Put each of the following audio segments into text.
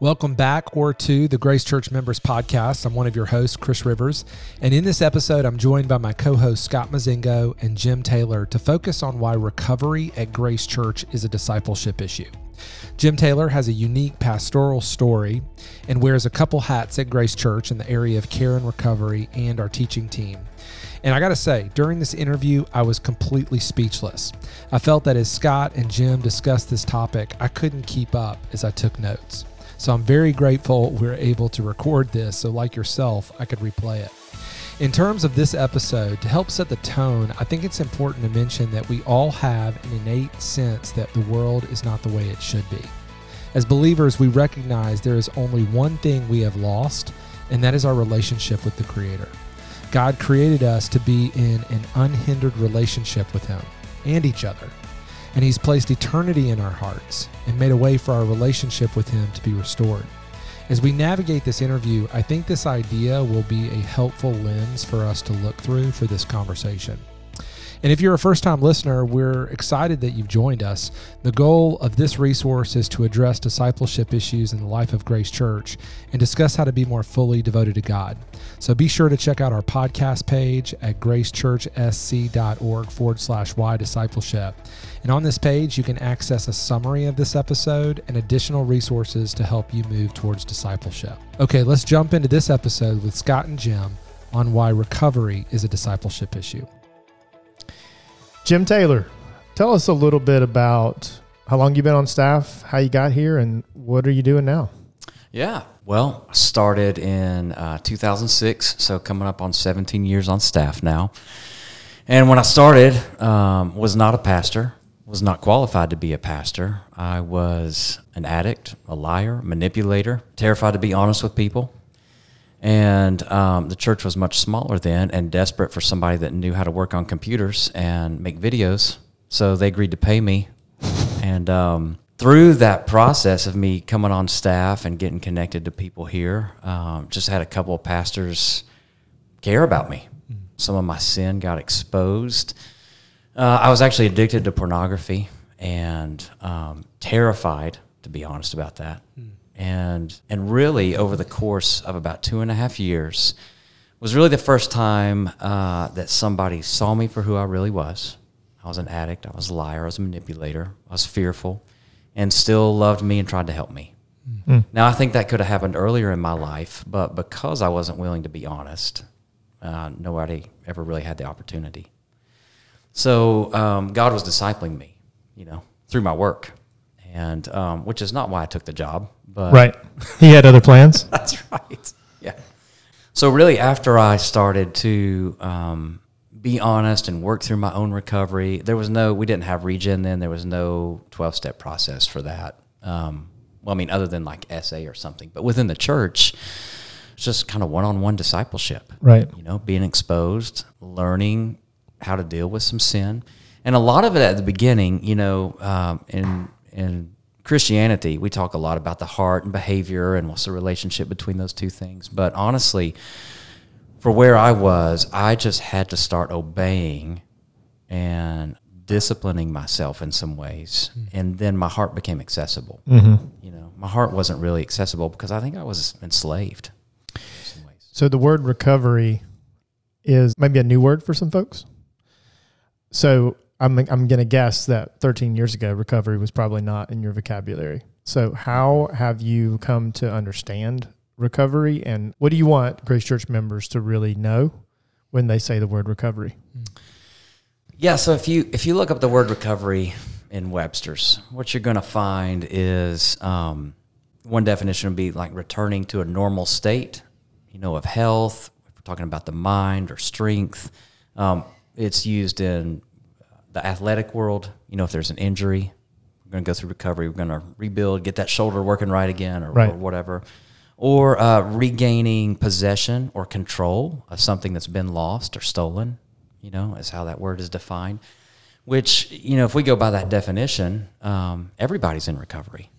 Welcome back or to the Grace Church Members Podcast. I'm one of your hosts, Chris Rivers. And in this episode, I'm joined by my co hosts, Scott Mazingo and Jim Taylor, to focus on why recovery at Grace Church is a discipleship issue. Jim Taylor has a unique pastoral story and wears a couple hats at Grace Church in the area of care and recovery and our teaching team. And I got to say, during this interview, I was completely speechless. I felt that as Scott and Jim discussed this topic, I couldn't keep up as I took notes. So I'm very grateful we are able to record this so, like yourself, I could replay it. In terms of this episode, to help set the tone, I think it's important to mention that we all have an innate sense that the world is not the way it should be. As believers, we recognize there is only one thing we have lost, and that is our relationship with the Creator. God created us to be in an unhindered relationship with Him and each other and He's placed eternity in our hearts and made a way for our relationship with Him to be restored. As we navigate this interview, I think this idea will be a helpful lens for us to look through for this conversation. And if you're a first time listener, we're excited that you've joined us. The goal of this resource is to address discipleship issues in the life of Grace Church and discuss how to be more fully devoted to God. So be sure to check out our podcast page at gracechurchsc.org forward slash Y discipleship. And on this page, you can access a summary of this episode and additional resources to help you move towards discipleship. Okay, let's jump into this episode with Scott and Jim on why recovery is a discipleship issue. Jim Taylor, tell us a little bit about how long you've been on staff, how you got here, and what are you doing now? Yeah, well, I started in uh, 2006, so coming up on 17 years on staff now. And when I started, um, was not a pastor, was not qualified to be a pastor. I was an addict, a liar, manipulator, terrified to be honest with people. And um, the church was much smaller then and desperate for somebody that knew how to work on computers and make videos. So they agreed to pay me. and um, through that process of me coming on staff and getting connected to people here, um, just had a couple of pastors care about me. Mm-hmm. Some of my sin got exposed. Uh, I was actually addicted to pornography and um, terrified, to be honest about that. Mm and and really over the course of about two and a half years was really the first time uh, that somebody saw me for who I really was. I was an addict. I was a liar. I was a manipulator. I was fearful, and still loved me and tried to help me. Mm. Now I think that could have happened earlier in my life, but because I wasn't willing to be honest, uh, nobody ever really had the opportunity. So um, God was discipling me, you know, through my work, and um, which is not why I took the job. But right. He had other plans. that's right. Yeah. So really, after I started to um, be honest and work through my own recovery, there was no. We didn't have regen then. There was no twelve step process for that. Um, well, I mean, other than like SA or something, but within the church, it's just kind of one on one discipleship. Right. You know, being exposed, learning how to deal with some sin, and a lot of it at the beginning. You know, um, in in Christianity, we talk a lot about the heart and behavior and what's the relationship between those two things. But honestly, for where I was, I just had to start obeying and disciplining myself in some ways. Mm-hmm. And then my heart became accessible. Mm-hmm. You know, my heart wasn't really accessible because I think I was enslaved. So the word recovery is maybe a new word for some folks. So I'm I'm going to guess that 13 years ago recovery was probably not in your vocabulary. So how have you come to understand recovery and what do you want Grace Church members to really know when they say the word recovery? Yeah, so if you if you look up the word recovery in Webster's, what you're going to find is um, one definition would be like returning to a normal state, you know, of health. If we're talking about the mind or strength, um, it's used in the athletic world, you know, if there's an injury, we're going to go through recovery. We're going to rebuild, get that shoulder working right again, or, right. or whatever. Or uh, regaining possession or control of something that's been lost or stolen, you know, is how that word is defined. Which, you know, if we go by that definition, um, everybody's in recovery.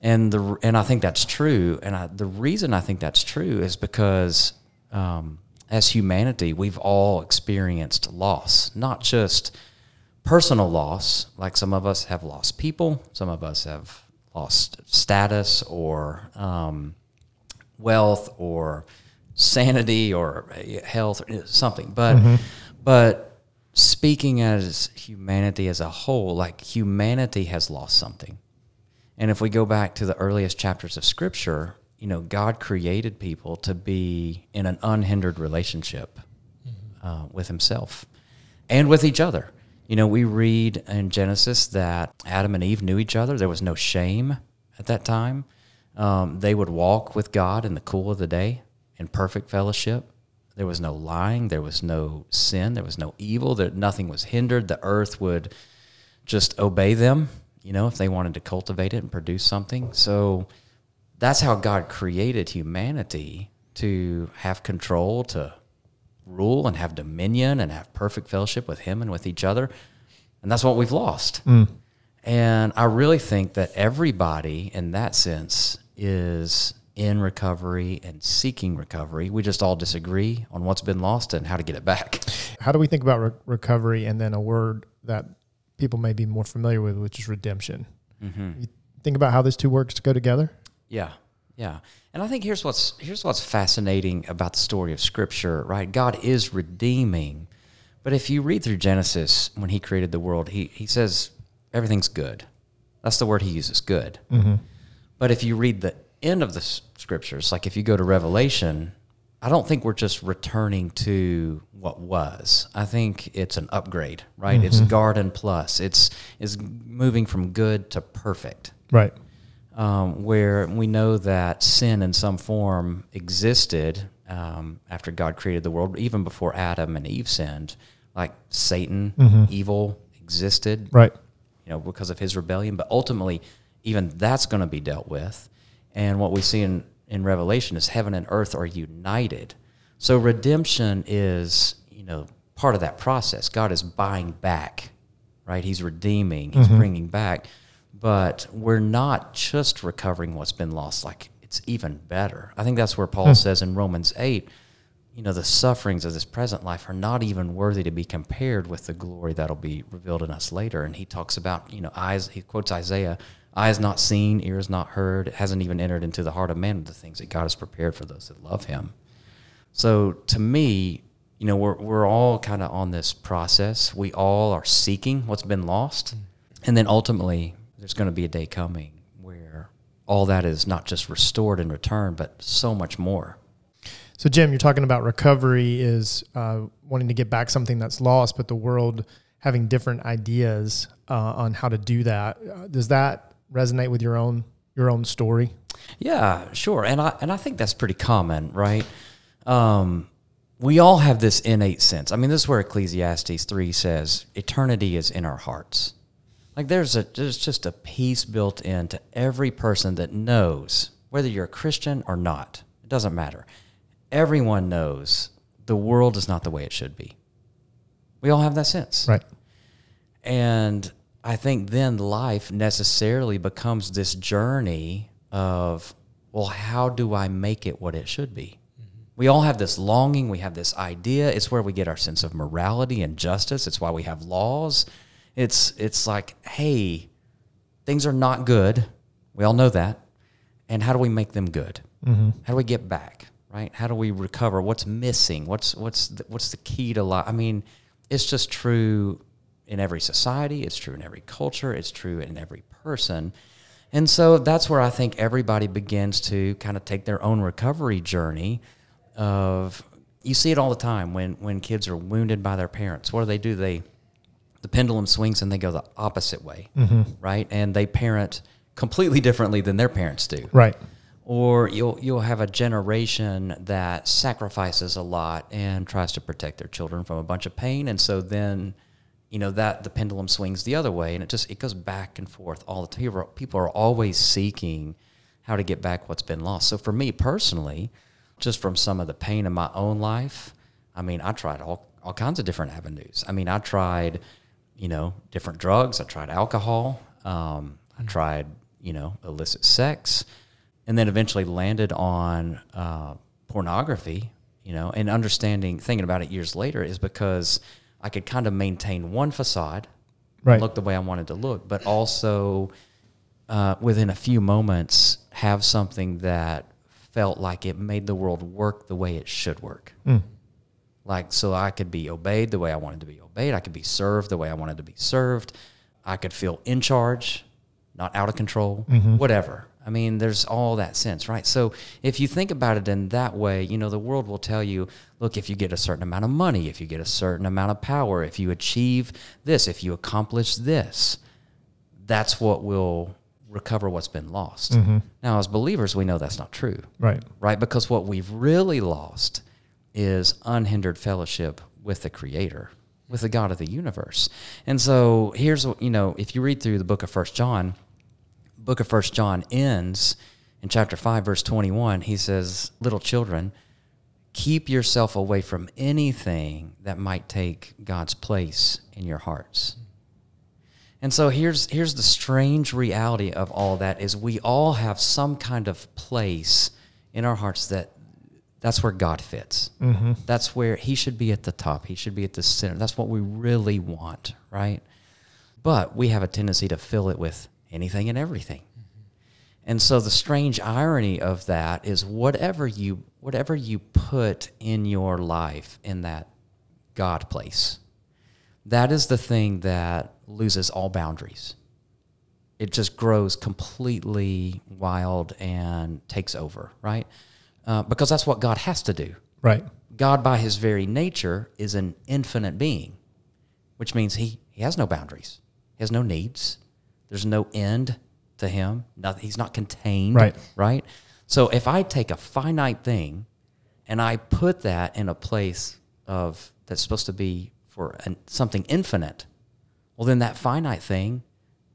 And, the, and I think that's true. And I, the reason I think that's true is because um, as humanity, we've all experienced loss, not just personal loss, like some of us have lost people, some of us have lost status or um, wealth or sanity or health or something. But but speaking as humanity as a whole, like humanity has lost something. And if we go back to the earliest chapters of Scripture, you know, God created people to be in an unhindered relationship uh, with Himself and with each other. You know, we read in Genesis that Adam and Eve knew each other. There was no shame at that time. Um, they would walk with God in the cool of the day in perfect fellowship. There was no lying. There was no sin. There was no evil. There, nothing was hindered. The earth would just obey them, you know, if they wanted to cultivate it and produce something. So that's how God created humanity to have control, to rule and have dominion and have perfect fellowship with Him and with each other. And that's what we've lost. Mm. And I really think that everybody in that sense is in recovery and seeking recovery. We just all disagree on what's been lost and how to get it back. How do we think about re- recovery and then a word that people may be more familiar with, which is redemption? Mm-hmm. You think about how those two words go together? Yeah, yeah. And I think here's what's here's what's fascinating about the story of Scripture, right? God is redeeming, but if you read through Genesis when He created the world, He He says everything's good. That's the word He uses, good. Mm-hmm. But if you read the end of the Scriptures, like if you go to Revelation, I don't think we're just returning to what was. I think it's an upgrade, right? It's mm-hmm. Garden Plus. It's is moving from good to perfect Right. Um, where we know that sin in some form existed um, after God created the world, even before Adam and Eve sinned. Like Satan, evil existed, Right. you know, because of his rebellion. But ultimately, even that's going to be dealt with. And what we see in, in Revelation is heaven and earth are united. So redemption is, you know, part of that process. God is buying back, right? He's redeeming, he's bringing back. But we're not just recovering what's been lost, like it's even better. I think that's where Paul hmm. says in Romans 8, you know, the sufferings of this present life are not even worthy to be compared with the glory that'll be revealed in us later. And he talks about, you know, eyes, he quotes Isaiah, eyes not seen, ears not heard, it hasn't even entered into the heart of man the things that God has prepared for those that love him. So to me, you know, we're, we're all kind of on this process. We all are seeking what's been lost. Hmm. And then ultimately, there's going to be a day coming where all that is not just restored and returned, but so much more. So, Jim, you're talking about recovery is uh, wanting to get back something that's lost, but the world having different ideas uh, on how to do that. Uh, does that resonate with your own your own story? Yeah, sure, and I and I think that's pretty common, right? Um, we all have this innate sense. I mean, this is where Ecclesiastes three says eternity is in our hearts. Like there's a there's just a piece built into every person that knows whether you're a Christian or not. It doesn't matter. Everyone knows the world is not the way it should be. We all have that sense. Right. And I think then life necessarily becomes this journey of, well, how do I make it what it should be? Mm-hmm. We all have this longing, we have this idea. It's where we get our sense of morality and justice. It's why we have laws. It's it's like, hey, things are not good. We all know that. And how do we make them good? Mm-hmm. How do we get back? Right? How do we recover? What's missing? What's what's the, what's the key to life? I mean, it's just true in every society. It's true in every culture. It's true in every person. And so that's where I think everybody begins to kind of take their own recovery journey of you see it all the time when when kids are wounded by their parents. What do they do? They the pendulum swings and they go the opposite way, mm-hmm. right? And they parent completely differently than their parents do. Right. or you'll you'll have a generation that sacrifices a lot and tries to protect their children from a bunch of pain. And so then you know that the pendulum swings the other way and it just it goes back and forth all the time. People are, people are always seeking how to get back what's been lost. So for me personally just from some of the pain in my own life i mean i tried all, all kinds of different avenues. I mean i tried you know different drugs i tried alcohol um, i tried you know illicit sex and then eventually landed on uh, pornography, you know, and understanding, thinking about it years later is because I could kind of maintain one facade, Right. look the way I wanted to look, but also uh, within a few moments, have something that felt like it made the world work the way it should work. Like, so I could be obeyed the way I wanted to be obeyed. I could be served the way I wanted to be served. I could feel in charge, not out of control, mm-hmm. whatever. I mean, there's all that sense, right? So if you think about it in that way, you know, the world will tell you, look, if you get a certain amount of money, if you get a certain amount of power, if you achieve this, if you accomplish this, that's what will recover what's been lost. Mm-hmm. Now, as believers, we know that's not true Right. right? Because what we've really lost is unhindered fellowship with the Creator, with the God of the universe. And so here's what you know: if you read through the book of First John, book of First John ends in chapter five, verse twenty-one. He says, "Little children." Keep yourself away from anything that might take God's place in your hearts. And so here's here's the strange reality of all that is we all have some kind of place in our hearts that that's where God fits. Mm-hmm. That's where he should be at the top. He should be at the center. That's what we really want, right? But we have a tendency to fill it with anything and everything. Mm-hmm. And so the strange irony of that is whatever you whatever you put in your life in that God place, that is the thing that loses all boundaries. It just grows completely wild and takes over, right? Uh, because that's what God has to do. Right. God, by his very nature, is an infinite being, which means he, he has no boundaries. He has no needs. There's no end to him. Nothing, he's not contained. Right. Right. So if I take a finite thing and I put that in a place of that's supposed to be for an, something infinite, well, then that finite thing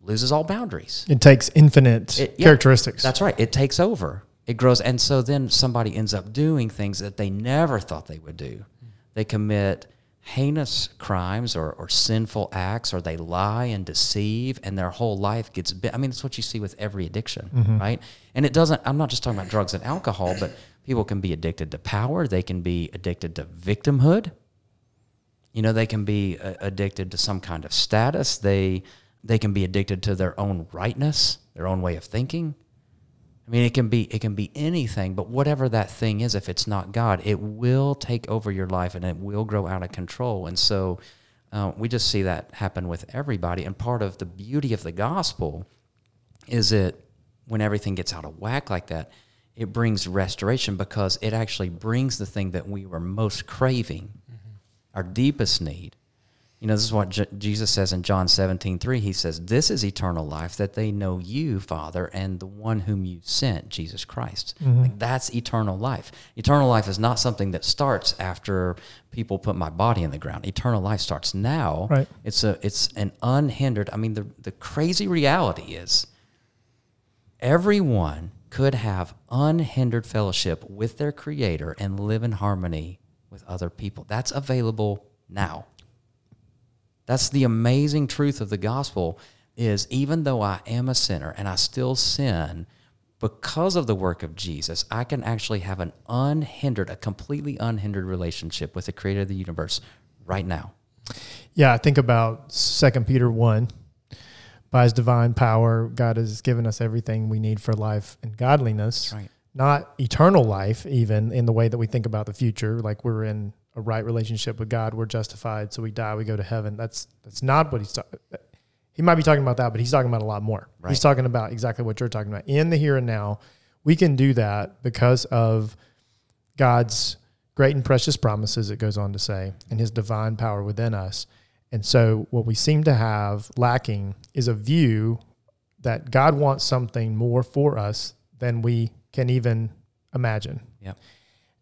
loses all boundaries. It takes infinite It- yeah, characteristics. That's right. It takes over. It grows, and so then somebody ends up doing things that they never thought they would do. They commit heinous crimes or, or sinful acts, or they lie and deceive, and their whole life gets. Bi- I mean, it's what you see with every addiction, right? And it doesn't. I'm not just talking about drugs and alcohol, but people can be addicted to power. They can be addicted to victimhood. You know, they can be uh, addicted to some kind of status. They they can be addicted to their own rightness, their own way of thinking. I mean, it can be it can be anything, but whatever that thing is, if it's not God, it will take over your life and it will grow out of control. And so, uh, we just see that happen with everybody. And part of the beauty of the gospel is that when everything gets out of whack like that, it brings restoration because it actually brings the thing that we were most craving, our deepest need. You know, this is what J- Jesus says in John 17, 3. He says, This is eternal life, that they know you, Father, and the one whom you sent, Jesus Christ. Mm-hmm. Like, that's eternal life. Eternal life is not something that starts after people put my body in the ground. Eternal life starts now. Right. It's a it's an unhindered. I mean, the, the crazy reality is everyone could have unhindered fellowship with their creator and live in harmony with other people. That's available now. That's the amazing truth of the gospel is even though I am a sinner and I still sin, because of the work of Jesus, I can actually have an unhindered, a completely unhindered relationship with the creator of the universe right now. Yeah, I think about Second Peter one. By His divine power, God has given us everything we need for life and godliness. Right. Not eternal life, even in the way that we think about the future, like we're in a right relationship with God, we're justified, so we die, we go to heaven. That's that's not what he's talking. He might be talking about that, but he's talking about a lot more. He's talking about exactly what you're talking about in the here and now. We can do that because of God's great and precious promises, it goes on to say, and his divine power within us. And so, what we seem to have lacking is a view that God wants something more for us than we can even imagine. Yep.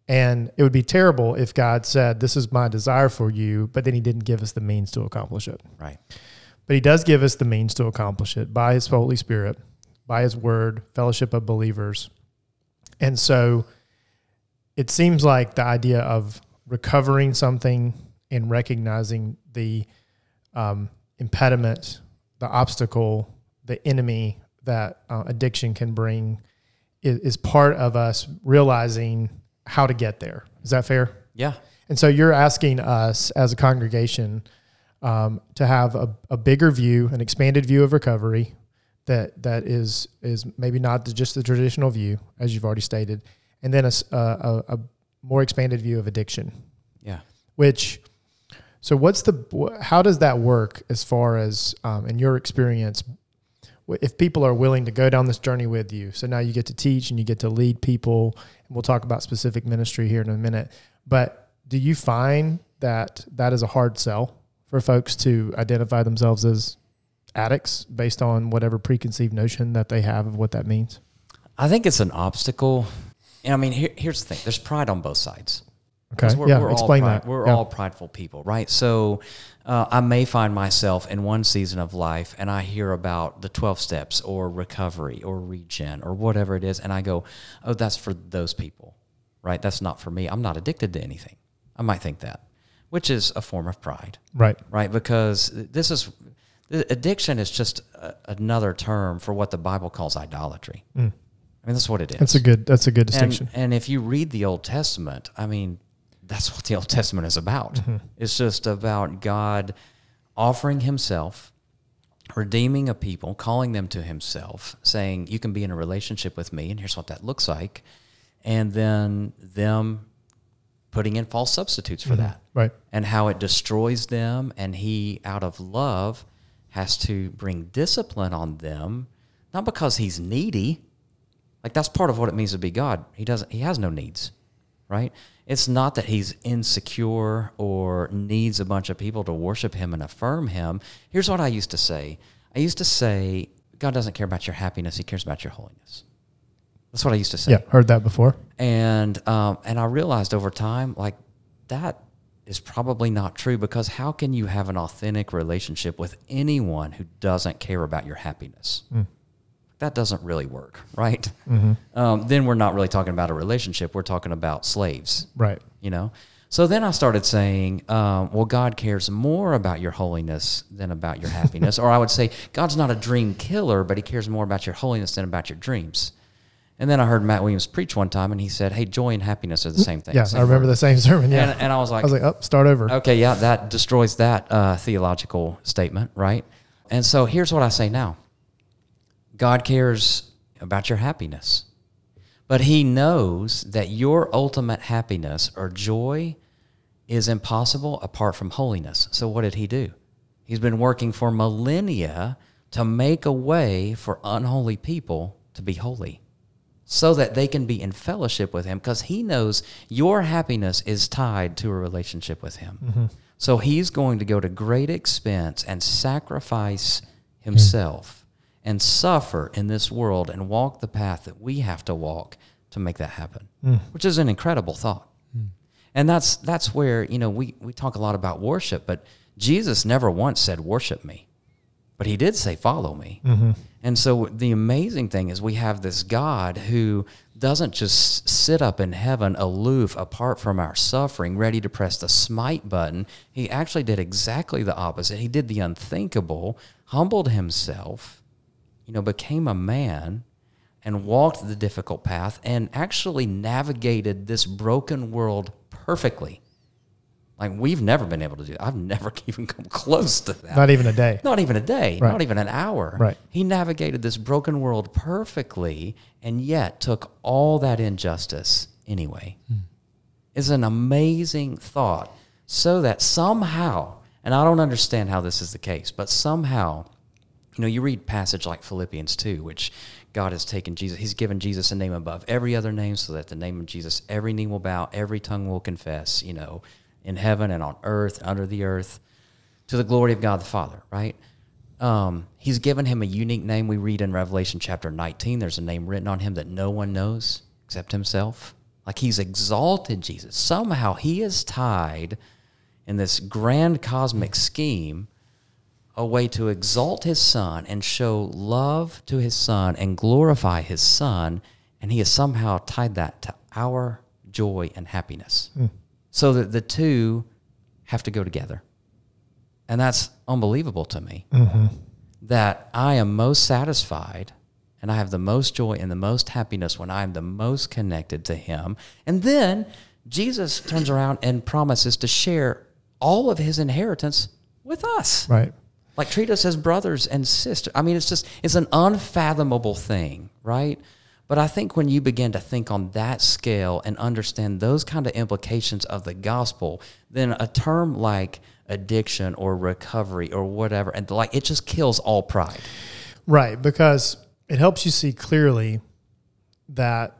And it would be terrible if God said, This is my desire for you, but then he didn't give us the means to accomplish it. Right. But he does give us the means to accomplish it by his Holy Spirit, by his word, fellowship of believers. And so it seems like the idea of recovering something and recognizing the um, impediment, the obstacle, the enemy that uh, addiction can bring is, is part of us realizing how to get there. Is that fair? Yeah. And so you're asking us as a congregation um, to have a, a bigger view, an expanded view of recovery that that is is maybe not the, just the traditional view, as you've already stated, and then a more expanded view of addiction. Yeah. Which, so what's the how does that work as far as um, in your experience? If people are willing to go down this journey with you, so now you get to teach and you get to lead people, we'll talk about specific ministry here in a minute. But do you find that that is a hard sell for folks to identify themselves as addicts based on whatever preconceived notion that they have of what that means? I think it's an obstacle. And I mean, here, here's the thing: there's pride on both sides. Okay, We're, yeah, we're explain all pride, that. We're Yeah. all prideful people, right? So uh, I may find myself in one season of life and I hear about the 12 steps or recovery or regen or whatever it is. And I go, oh, that's for those people, right? That's not for me. I'm not addicted to anything. I might think that, which is a form of pride right. right? Because this is addiction is just a, another term for what the Bible calls idolatry. I mean, that's what it is. Mm. That's a good. That's a good and, distinction. and if you read the Old Testament, I mean, that's what the Old Testament is about. Mm-hmm. It's just about God offering Himself, redeeming a people, calling them to Himself, saying, "You can be in a relationship with me, and here's what that looks like," and then them putting in false substitutes for that right. and how it destroys them and he out of love has to bring discipline on them not because he's needy like that's part of what it means to be god he doesn't he has no needs right it's not that he's insecure or needs a bunch of people to worship him and affirm him. Here's what i used to say. I used to say god doesn't care about your happiness. He cares about your holiness. That's what i used to say. Yeah, heard that before. and um, and I realized over time, like that is probably not true because how can you have an authentic relationship with anyone who doesn't care about your happiness? That doesn't really work, right? Um, then we're not really talking about a relationship. We're talking about slaves Right. you know so then i started saying um, well god cares more about your holiness than about your happiness or i would say god's not a dream killer but he cares more about your holiness than about your dreams and then i heard matt williams preach one time and he said hey joy and happiness are the same thing Yeah, same I remember word. the same sermon. Yeah, and, and i was like I was like, oh, start over. Okay, yeah, that destroys that uh, theological statement, right? And so here's what I say now God cares about your happiness, but He knows that your ultimate happiness or joy is impossible apart from holiness. So what did He do? He's been working for millennia to make a way for unholy people to be holy so that they can be in fellowship with him because he knows your happiness is tied to a relationship with him. Mm-hmm. So he's going to go to great expense and sacrifice mm. himself and suffer in this world and walk the path that we have to walk to make that happen, hmm. which is an incredible thought. Hmm. And that's that's where, you know, we, we talk a lot about worship, but Jesus never once said, worship me but he did say follow me. Mm-hmm. And so the amazing thing is we have this god who doesn't just sit up in heaven aloof apart from our suffering ready to press the smite button. He actually did exactly the opposite. He did the unthinkable humbled himself you know became a man and walked the difficult path and actually navigated this broken world perfectly like we've never been able to do that. I've never even come close to that. Not even a day. Not even a day, Right. not even an hour. Right. He navigated this broken world perfectly and yet took all that injustice anyway. Hmm. Is an amazing thought. So that somehow, and I don't understand how this is the case, but somehow, you know, you read passage like Philippians 2, which God has taken Jesus, He's given Jesus a name above every other name, so that the name of Jesus, every knee will bow, every tongue will confess, you know, in heaven and on earth, under the earth, to the glory of God the Father, right? Um, he's given him a unique name. We read in Revelation chapter 19, there's a name written on him that no one knows except himself. Like he's exalted Jesus. Somehow he is tied in this grand cosmic scheme a way to exalt his son and show love to his son and glorify his son. And he has somehow tied that to our joy and happiness. Hmm. So that the two have to go together. And that's unbelievable to me. Mm-hmm. That I am most satisfied and I have the most joy and the most happiness when I am the most connected to him. And then Jesus turns around and promises to share all of his inheritance with us. Right. Like treat us as brothers and sisters. I mean, it's just it's an unfathomable thing, right? But I think when you begin to think on that scale and understand those kind of implications of the gospel, then a term like addiction or recovery or whatever, and like it just kills all pride. Right, because it helps you see clearly that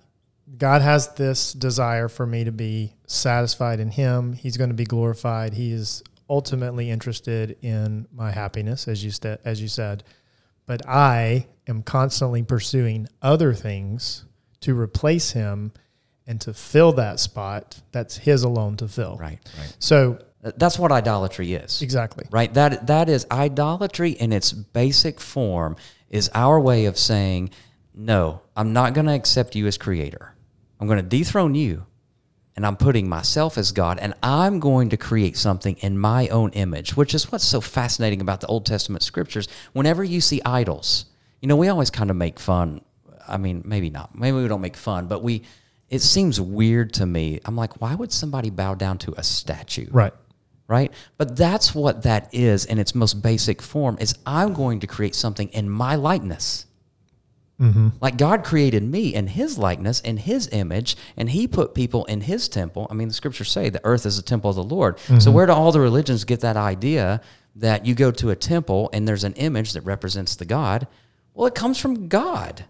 God has this desire for me to be satisfied in Him. He's going to be glorified. He is ultimately interested in my happiness, as you st- as you said. But I am constantly pursuing other things to replace Him and to fill that spot that's His alone to fill. Right, right. So That's what idolatry is. exactly. Right? That that is idolatry in its basic form is our way of saying, no, I'm not going to accept you as creator. I'm going to dethrone you and I'm putting myself as God and I'm going to create something in my own image, which is what's so fascinating about the Old Testament scriptures. Whenever you see idols, you know, we always kind of make fun. I mean, maybe not. Maybe we don't make fun, but we it seems weird to me. I'm like, why would somebody bow down to a statue? Right. right? But that's what that is in its most basic form is I'm going to create something in my likeness. Mm-hmm. Like God created me in his likeness, in his image, and he put people in his temple. I mean, the scriptures say the earth is the temple of the Lord. So mm-hmm. where do all the religions get that idea that you go to a temple and there's an image that represents the God? Well, it comes from God.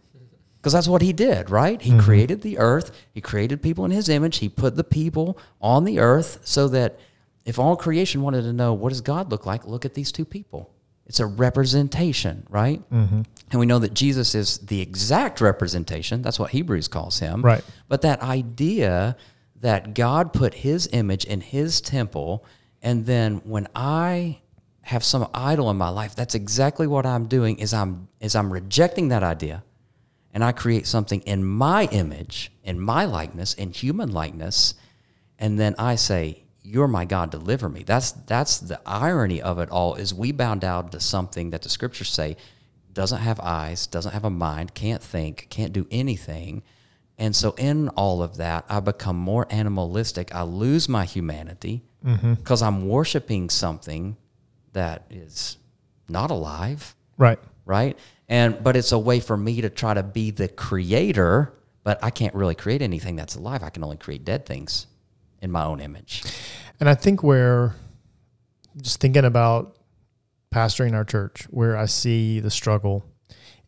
Because that's what he did, right? He mm-hmm. created the earth. He created people in his image. He put the people on the earth so that if all creation wanted to know what does God look like, look at these two people. It's a representation, right? Mm-hmm. And we know that Jesus is the exact representation. That's what Hebrews calls him. Right. But that idea that God put his image in his temple, and then when I have some idol in my life, that's exactly what I'm doing is I'm is I'm rejecting that idea and I create something in my image, in my likeness, in human likeness, and then I say, "You're my God, deliver me." That's that's the irony of it all. Is we bound down to something that the scriptures say doesn't have eyes, doesn't have a mind, can't think, can't do anything. And so, in all of that, I become more animalistic. I lose my humanity mm-hmm. because I'm worshiping something that is not alive Right. right? And but it's a way for me to try to be the creator, but I can't really create anything that's alive. I can only create dead things in my own image. And I think where, just thinking about pastoring our church, where I see the struggle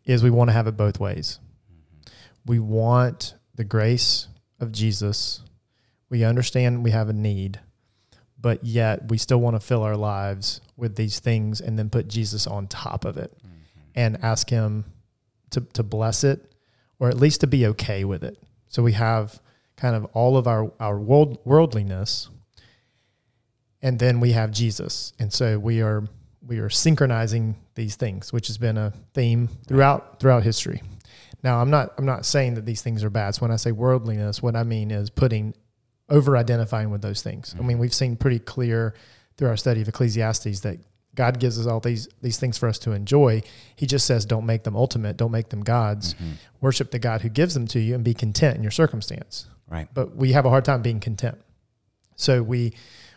is we want to have it both ways. Mm-hmm. We want the grace of Jesus. We understand we have a need, but yet we still want to fill our lives with these things and then put Jesus on top of it mm-hmm. and ask Him to, to bless it or at least to be okay with it. So we have kind of all of our, our world, worldliness and then we have Jesus. And so we are we are syncretizing these things, which has been a theme throughout throughout history. Now, I'm not I'm not saying that these things are bad. So when I say worldliness, what I mean is putting over identifying with those things. I mean, mm-hmm. we've seen pretty clear through our study of Ecclesiastes that God gives us all these these things for us to enjoy. He just says, don't make them ultimate, don't make them gods. Mm-hmm. Worship the God who gives them to you and be content in your circumstance Right. but we have a hard time being content. So we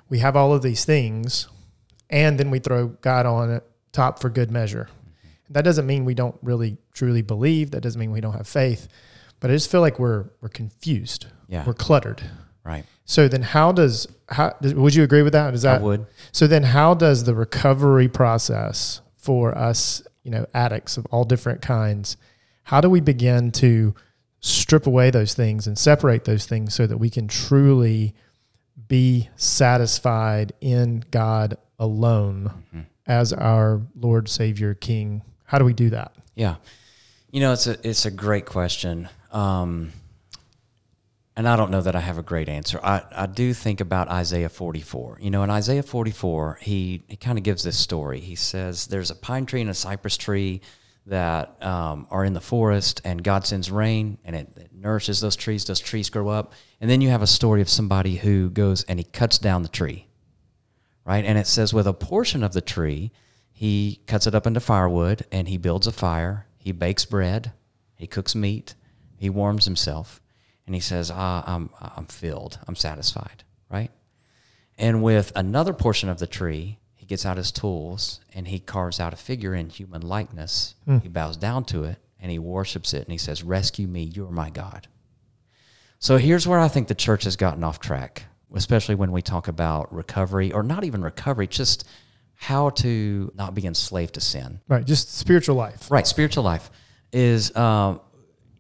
we have all of these things, and then we throw God on it top for good measure. That doesn't mean we don't really truly believe. That doesn't mean we don't have faith. But I just feel like we're we're confused. Yeah. We're cluttered. Right. So then, how does how does, would you agree with that? Is that I would. so then, how does the recovery process for us, you know, addicts of all different kinds, how do we begin to strip away those things and separate those things so that we can truly be satisfied in God alone as our Lord, Savior, King? How do we do that? Yeah. You know, it's a it's a great question. Um, and I don't know that I have a great answer. I, I do think about Isaiah 44. You know, in Isaiah 44, he, he kind of gives this story. He says there's a pine tree and a cypress tree that um, are in the forest, and God sends rain, and it, it nourishes those trees. Those trees grow up. And then you have a story of somebody who goes and he cuts down the tree, right? And it says with a portion of the tree, he cuts it up into firewood and he builds a fire. He bakes bread. He cooks meat. He warms himself. And he says, ah, I'm, I'm filled. I'm satisfied, right? And with another portion of the tree, he gets out his tools and he carves out a figure in human likeness. He bows down to it and he worships it and he says, Rescue me, you are my God. So here's where I think the church has gotten off track, especially when we talk about recovery, or not even recovery, just how to not be enslaved to sin. Right. Just spiritual life. Right, spiritual life is, um,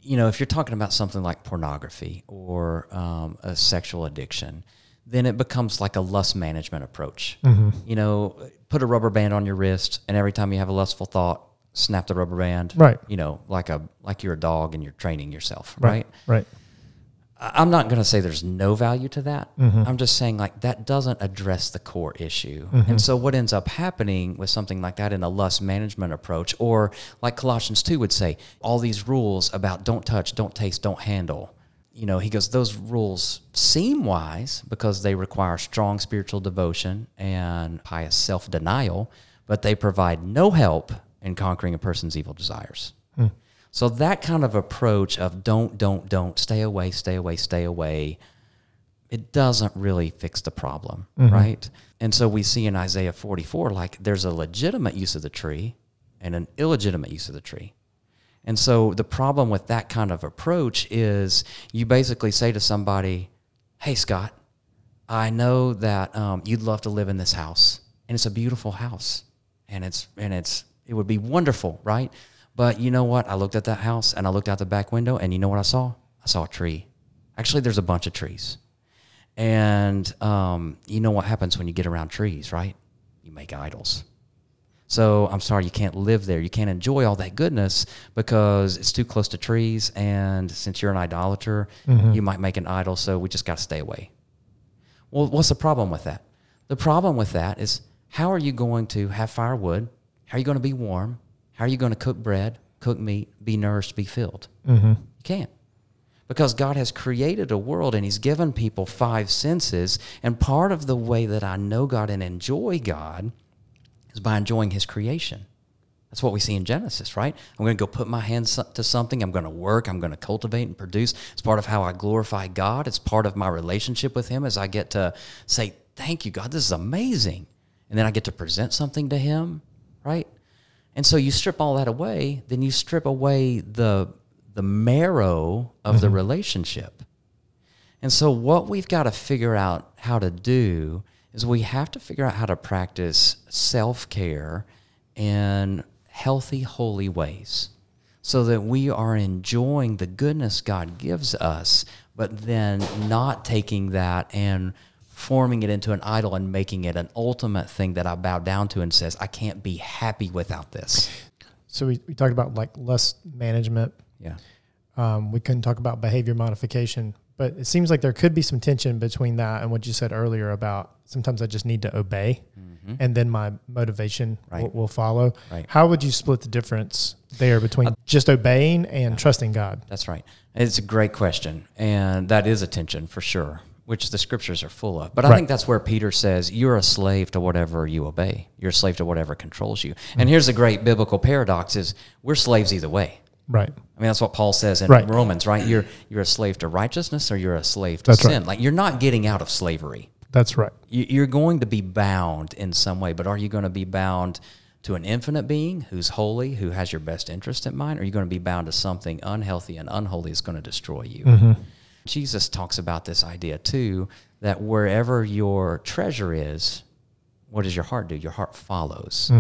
you know, if you're talking about something like pornography or um, a sexual addiction, then it becomes like a lust management approach. You know, put a rubber band on your wrist, and every time you have a lustful thought, snap the rubber band. Right. You know, like a like you're a dog and you're training yourself. Right. Right. I- I'm not going to say there's no value to that. Mm-hmm. I'm just saying like that doesn't address the core issue. And so what ends up happening with something like that in a lust management approach or like Colossians 2 would say all these rules about don't touch, don't taste, don't handle. You know, he goes those rules seem wise because they require strong spiritual devotion and pious self-denial, but they provide no help in conquering a person's evil desires. Hmm. So that kind of approach of don't, don't, don't, stay away, stay away, stay away, it doesn't really fix the problem, mm-hmm. right? And so we see in Isaiah 44, like there's a legitimate use of the tree and an illegitimate use of the tree. And so the problem with that kind of approach is you basically say to somebody, hey, Scott, I know that um, you'd love to live in this house, and it's a beautiful house, and it's and it's it would be wonderful, right? But you know what? I looked at that house and I looked out the back window, and you know what I saw? I saw a tree. Actually, there's a bunch of trees, and um, you know what happens when you get around trees, right? You make idols. So I'm sorry, you can't live there. You can't enjoy all that goodness because it's too close to trees. And since you're an idolater, mm-hmm. you might make an idol. So we just got to stay away. Well, what's the problem with that? The problem with that is how are you going to have firewood? How are you going to be warm? How are you going to cook bread, cook meat, be nourished, be filled? Mm-hmm. You can't. Because God has created a world and He's given people five senses. And part of the way that I know God and enjoy God is by enjoying His creation. That's what we see in Genesis, right? I'm going to go put my hands to something. I'm going to work. I'm going to cultivate and produce. It's part of how I glorify God. It's part of my relationship with Him as I get to say, Thank you, God. This is amazing. And then I get to present something to Him, right? And so you strip all that away, then you strip away the, the marrow of the mm-hmm. relationship. And so, what we've got to figure out how to do is we have to figure out how to practice self care in healthy, holy ways so that we are enjoying the goodness God gives us, but then not taking that and forming it into an idol and making it an ultimate thing that I bow down to and says, I can't be happy without this. So we, we talked about like lust management. Yeah. Um, we couldn't talk about behavior modification, but it seems like there could be some tension between that and what you said earlier about sometimes I just need to obey mm-hmm. and then my motivation Right. will, will follow. Right. How would you split the difference there between uh, just obeying and trusting God? That's right. It's a great question. And that is a tension for sure, which the scriptures are full of. But I Right. think that's where Peter says, You're a slave to whatever you obey. You're a slave to whatever controls you. And mm. here's a great biblical paradox is we're slaves either way. Right. I mean, that's what Paul says in Right. Romans, right? You're you're a slave to righteousness or you're a slave to That's right. sin. Like you're not getting out of slavery. That's right. You- You're going to be bound in some way, but are you going to be bound to an infinite being who's holy, who has your best interest in mind? Or are you going to be bound to something unhealthy and unholy that's going to destroy you? Mm-hmm. Jesus talks about this idea too that wherever your treasure is, what does your heart do? Your heart follows.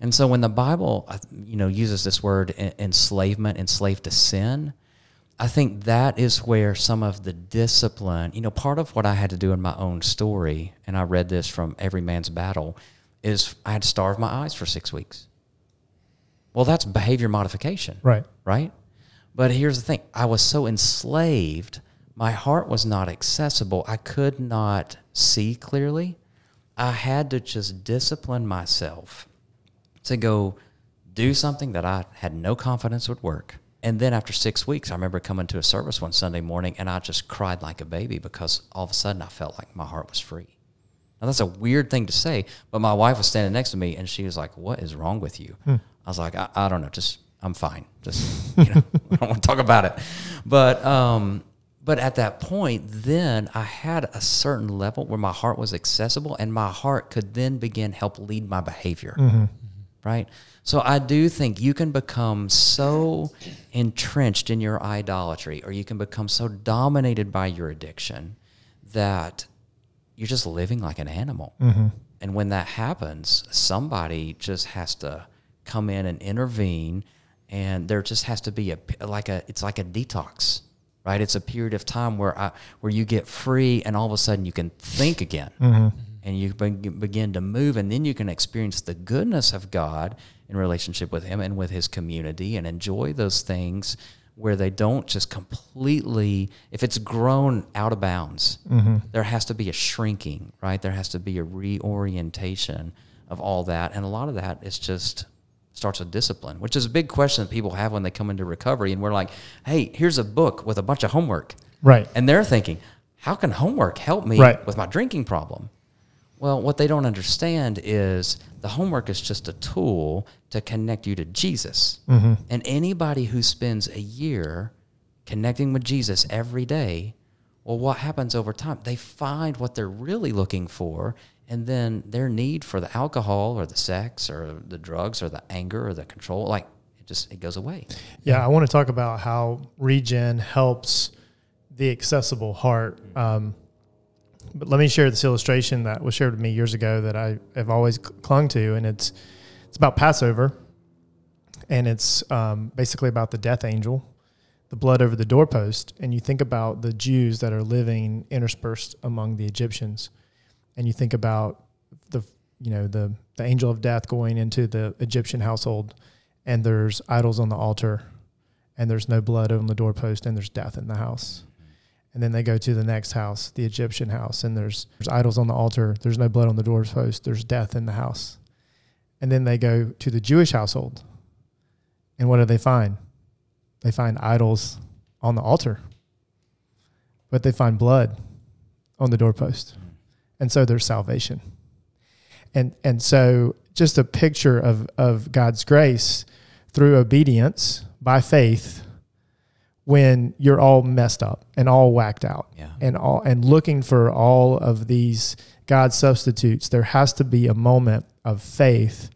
And so when the Bible, uh, you know, uses this word enslavement, enslaved to sin, I think that is where some of the discipline, you know, part of what I had to do in my own story, and I read this from Every Man's Battle, is I had to starve my eyes for six weeks. Well, that's behavior modification Right. right? But here's the thing I was so enslaved, my heart was not accessible. I could not see clearly. I had to just discipline myself to go do something that I had no confidence would work. And then after six weeks, I remember coming to a service one Sunday morning and I just cried like a baby because all of a sudden I felt like my heart was free. Now that's a weird thing to say, but my wife was standing next to me and she was like, "What is wrong with you?" I was like, I, "I don't know, just I'm fine. Just you know, I don't want to talk about it." But um, But at that point, then I had a certain level where my heart was accessible and my heart could then begin help lead my behavior. Mm-hmm. Right? So I do think you can become so entrenched in your idolatry or you can become so dominated by your addiction that you're just living like an animal. Mm-hmm. And when that happens, somebody just has to come in and intervene and there just has to be a like a it's like a detox right? It's a period of time where I, where you get free and all of a sudden you can think again. Mm-hmm. Mm-hmm. And you begin to move and then you can experience the goodness of god in relationship with him and with his community and enjoy those things where they don't just completely if it's grown out of bounds mm-hmm. there has to be a shrinking right? There has to be a reorientation of all that. And a lot of that is just starts with discipline which is a big question that people have when they come into recovery. And we're like hey here's a book with a bunch of homework. Right. and they're thinking how can homework help me Right. with my drinking problem? Well what they don't understand is the homework is just a tool to connect you to jesus. Mm-hmm. And anybody who spends a year connecting with jesus every day well what happens over time? They find what they're really looking for and then their need for the alcohol or the sex or the drugs or the anger or the control like it just it goes away Yeah, I want to talk about how regen helps the accessible heart. Um, but let me share this illustration that was shared with me years ago that I have always clung to, and it's it's about Passover, and it's um, basically about the death angel, the blood over the doorpost, and you think about the Jews that are living interspersed among the Egyptians, and you think about the you know the the angel of death going into the Egyptian household, and there's idols on the altar, and there's no blood on the doorpost, and there's death in the house. And then they go to the next house, the Egyptian house, and there's there's idols on the altar. There's no blood on the doorpost. There's death in the house. And then they go to the Jewish household. And what do they find? They find idols on the altar. But they find blood on the doorpost. And so there's salvation. And and so just a picture of of God's grace through obedience by faith when you're all messed up and all whacked out Yeah. and all and looking for all of these God substitutes, there has to be a moment of faith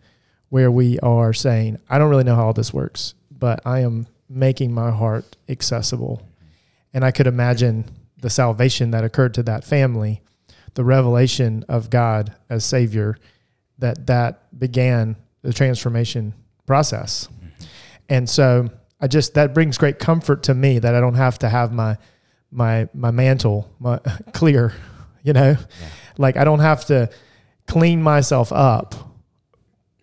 where we are saying, I don't really know how all this works, but I am making my heart accessible. And I could imagine the salvation that occurred to that family, the revelation of God as Savior, that that began the transformation process. Mm-hmm. And so I just that brings great comfort to me that I don't have to have my my my mantle my, clear, you know, like I don't have to clean myself up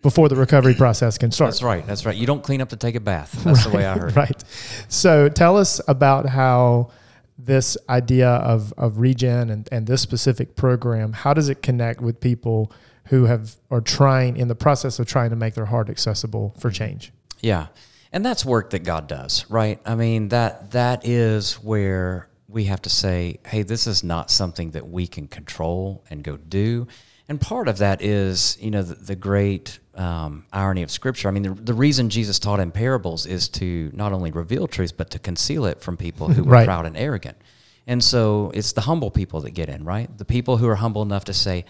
before the recovery process can start. That's right. That's right. You don't clean up to take a bath. That's the way I heard. it. Right. So tell us about how this idea of, of regen and, and this specific program, how does it connect with people who have are trying in the process of trying to make their heart accessible for change? Yeah. And that's work that God does, right? I mean, that that is where we have to say, hey, this is not something that we can control and go do. And part of that is, you know, the, the great um, irony of Scripture. I mean, the, the reason Jesus taught in parables is to not only reveal truth, but to conceal it from people who were Right. proud and arrogant. And so it's the humble people that get in, right? The people who are humble enough to say,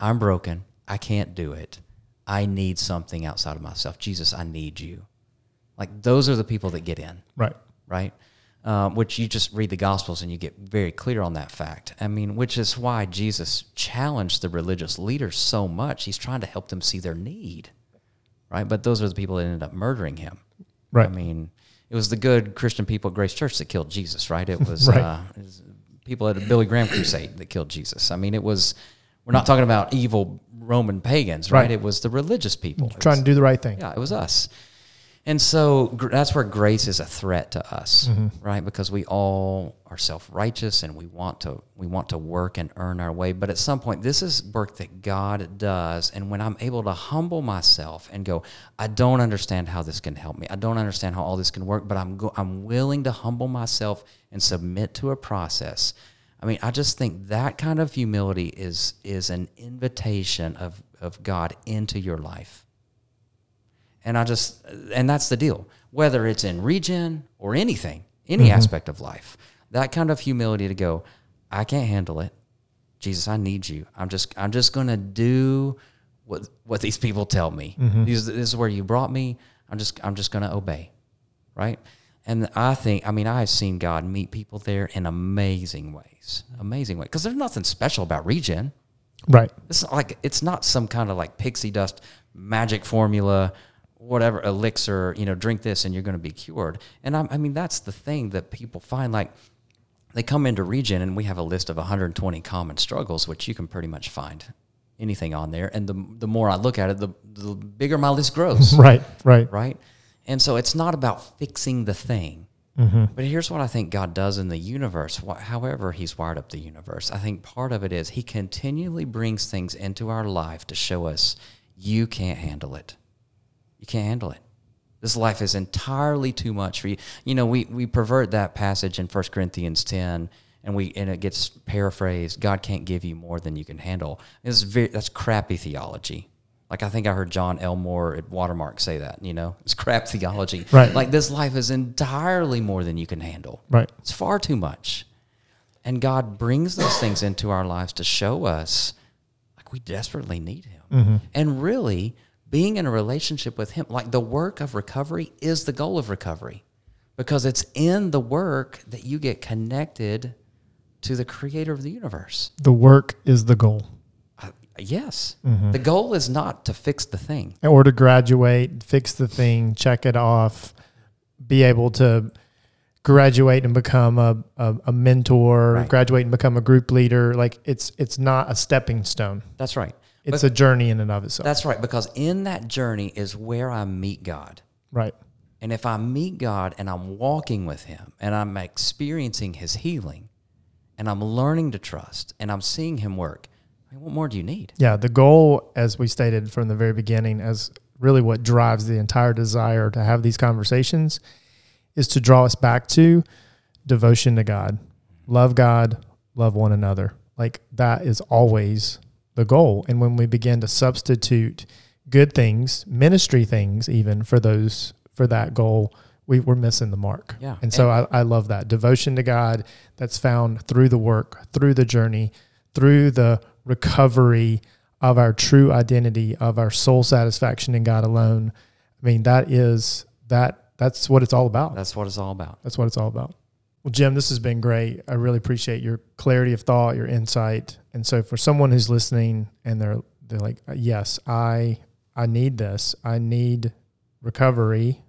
I'm broken. I can't do it. I need something outside of myself. Jesus, I need you. Like those are the people that get in, Right. right? Um, which you just read the Gospels and you get very clear on that fact. I mean, which is why Jesus challenged the religious leaders so much. He's trying to help them see their need, right? But those are the people that ended up murdering him. Right. I mean, it was the good Christian people at Grace Church that killed Jesus, right? It was, Right. uh, it was people at a Billy Graham crusade that killed Jesus. I mean, it was. We're not talking about evil Roman pagans, right? Right. It was the religious people. Trying was- to do the right thing. yeah, it was us. And so gr- that's where grace is a threat to us, mm-hmm. right? Because we all are self-righteous and we want to we want to work and earn our way, but at some point this is work that God does and when I'm able to humble myself and go, I don't understand how this can help me. I don't understand how all this can work, but I'm go- I'm willing to humble myself and submit to a process. I mean, I just think that kind of humility is is an invitation of of God into your life. And I just, and that's the deal. Whether it's in regen or anything, any mm-hmm. aspect of life, that kind of humility to go, I can't handle it. Jesus, I need you. I'm just I'm just gonna do what what these people tell me. Mm-hmm. These, this is where you brought me. I'm just I'm just gonna obey, right? And I think I mean I've seen God meet people there in amazing ways, amazing ways. Because there's nothing special about regen. Right. It's like it's not some kind of like pixie dust magic formula, whatever elixir. You know, drink this and you're going to be cured. And I, I mean that's the thing that people find like they come into regen and we have a list of 120 common struggles, which you can pretty much find anything on there. And the the more I look at it, the the bigger my list grows. Right. Right. right? And so it's not about fixing the thing. Mm-hmm. But here's what I think God does in the universe, wh- however, He's wired up the universe. I think part of it is He continually brings things into our life to show us you can't handle it. You can't handle it. This life is entirely too much for you. You know, we, we pervert that passage in 1 Corinthians 10 and we and it gets paraphrased, God can't give you more than you can handle. It's very, that's crappy theology. Like I think I heard John Elmore at Watermark say that, you know, it's crap theology. Right. Like this life is entirely more than you can handle. Right. It's far too much. And God brings those things into our lives to show us like we desperately need him. Mm-hmm. And really being in a relationship with him, like the work of recovery is the goal of recovery. Because it's in the work that you get connected to the creator of the universe. The work is the goal. Uh, yes. The goal is not to fix the thing. Or to graduate, fix the thing, check it off, be able to graduate and become a, a, a mentor, Right. graduate and become a group leader. Like it's it's not a stepping stone. That's right. It's a journey in and of itself. That's right. Because in that journey is where I meet God. right. And if I meet God and I'm walking with Him and I'm experiencing His healing and I'm learning to trust and I'm seeing Him work, I mean, what more do you need? Yeah, the goal, as we stated from the very beginning, as really what drives the entire desire to have these conversations, is to draw us back to devotion to God, love God, love one another. Like that is always the goal. And when we begin to substitute good things, ministry things, even for those for that goal, we, we're missing the mark. Yeah. And so I, I love that devotion to God that's found through the work, through the journey, through the recovery of our true identity, of our soul satisfaction in God alone. I mean, that is that that's what it's all about. That's what it's all about. That's what it's all about. Well, Jim, this has been great. I really appreciate your clarity of thought, your insight. And so for someone who's listening and they're they're like, uh, yes, I I need this. I need recovery.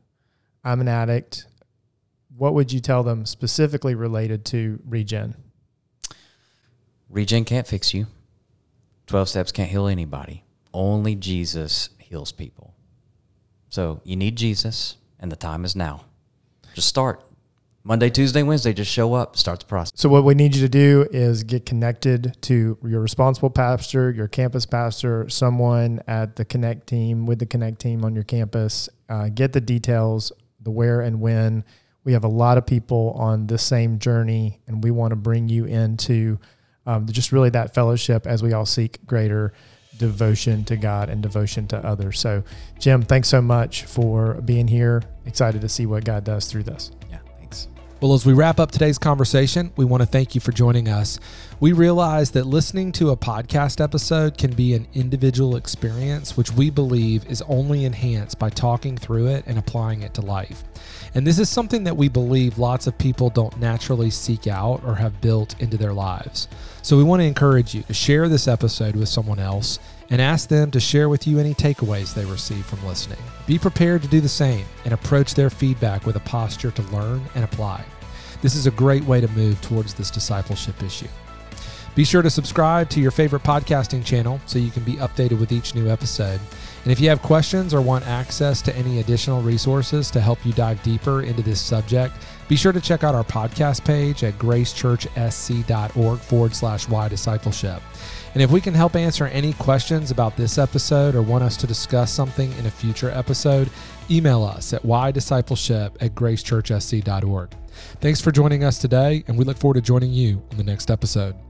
I'm an addict. What would you tell them specifically related to regen? Regen can't fix you, 12 steps can't heal anybody. Only Jesus heals people. So you need Jesus, and the time is now. Just start. Monday, Tuesday, Wednesday, just show up, start the process. So what we need you to do is get connected to your responsible pastor, your campus pastor, someone at the Connect team with the Connect team on your campus. Uh, get the details, the where and when. We have a lot of people on the same journey, and we want to bring you into um, just really that fellowship as we all seek greater devotion to God and devotion to others. So, Jim, thanks so much for being here. Excited to see what God does through this. Well, as we wrap up today's conversation, we want to thank you for joining us. We realize that listening to a podcast episode can be an individual experience, which we believe is only enhanced by talking through it and applying it to life. And this is something that we believe lots of people don't naturally seek out or have built into their lives. So we want to encourage you to share this episode with someone else and ask them to share with you any takeaways they receive from listening. Be prepared to do the same and approach their feedback with a posture to learn and apply. This is a great way to move towards this discipleship issue. Be sure to subscribe to your favorite podcasting channel so you can be updated with each new episode. And if you have questions or want access to any additional resources to help you dive deeper into this subject, be sure to check out our podcast page at gracechurchsc.org forward slash Y discipleship. And if we can help answer any questions about this episode or want us to discuss something in a future episode, email us at ydiscipleship at gracechurchsc.org. Thanks for joining us today, and we look forward to joining you on the next episode.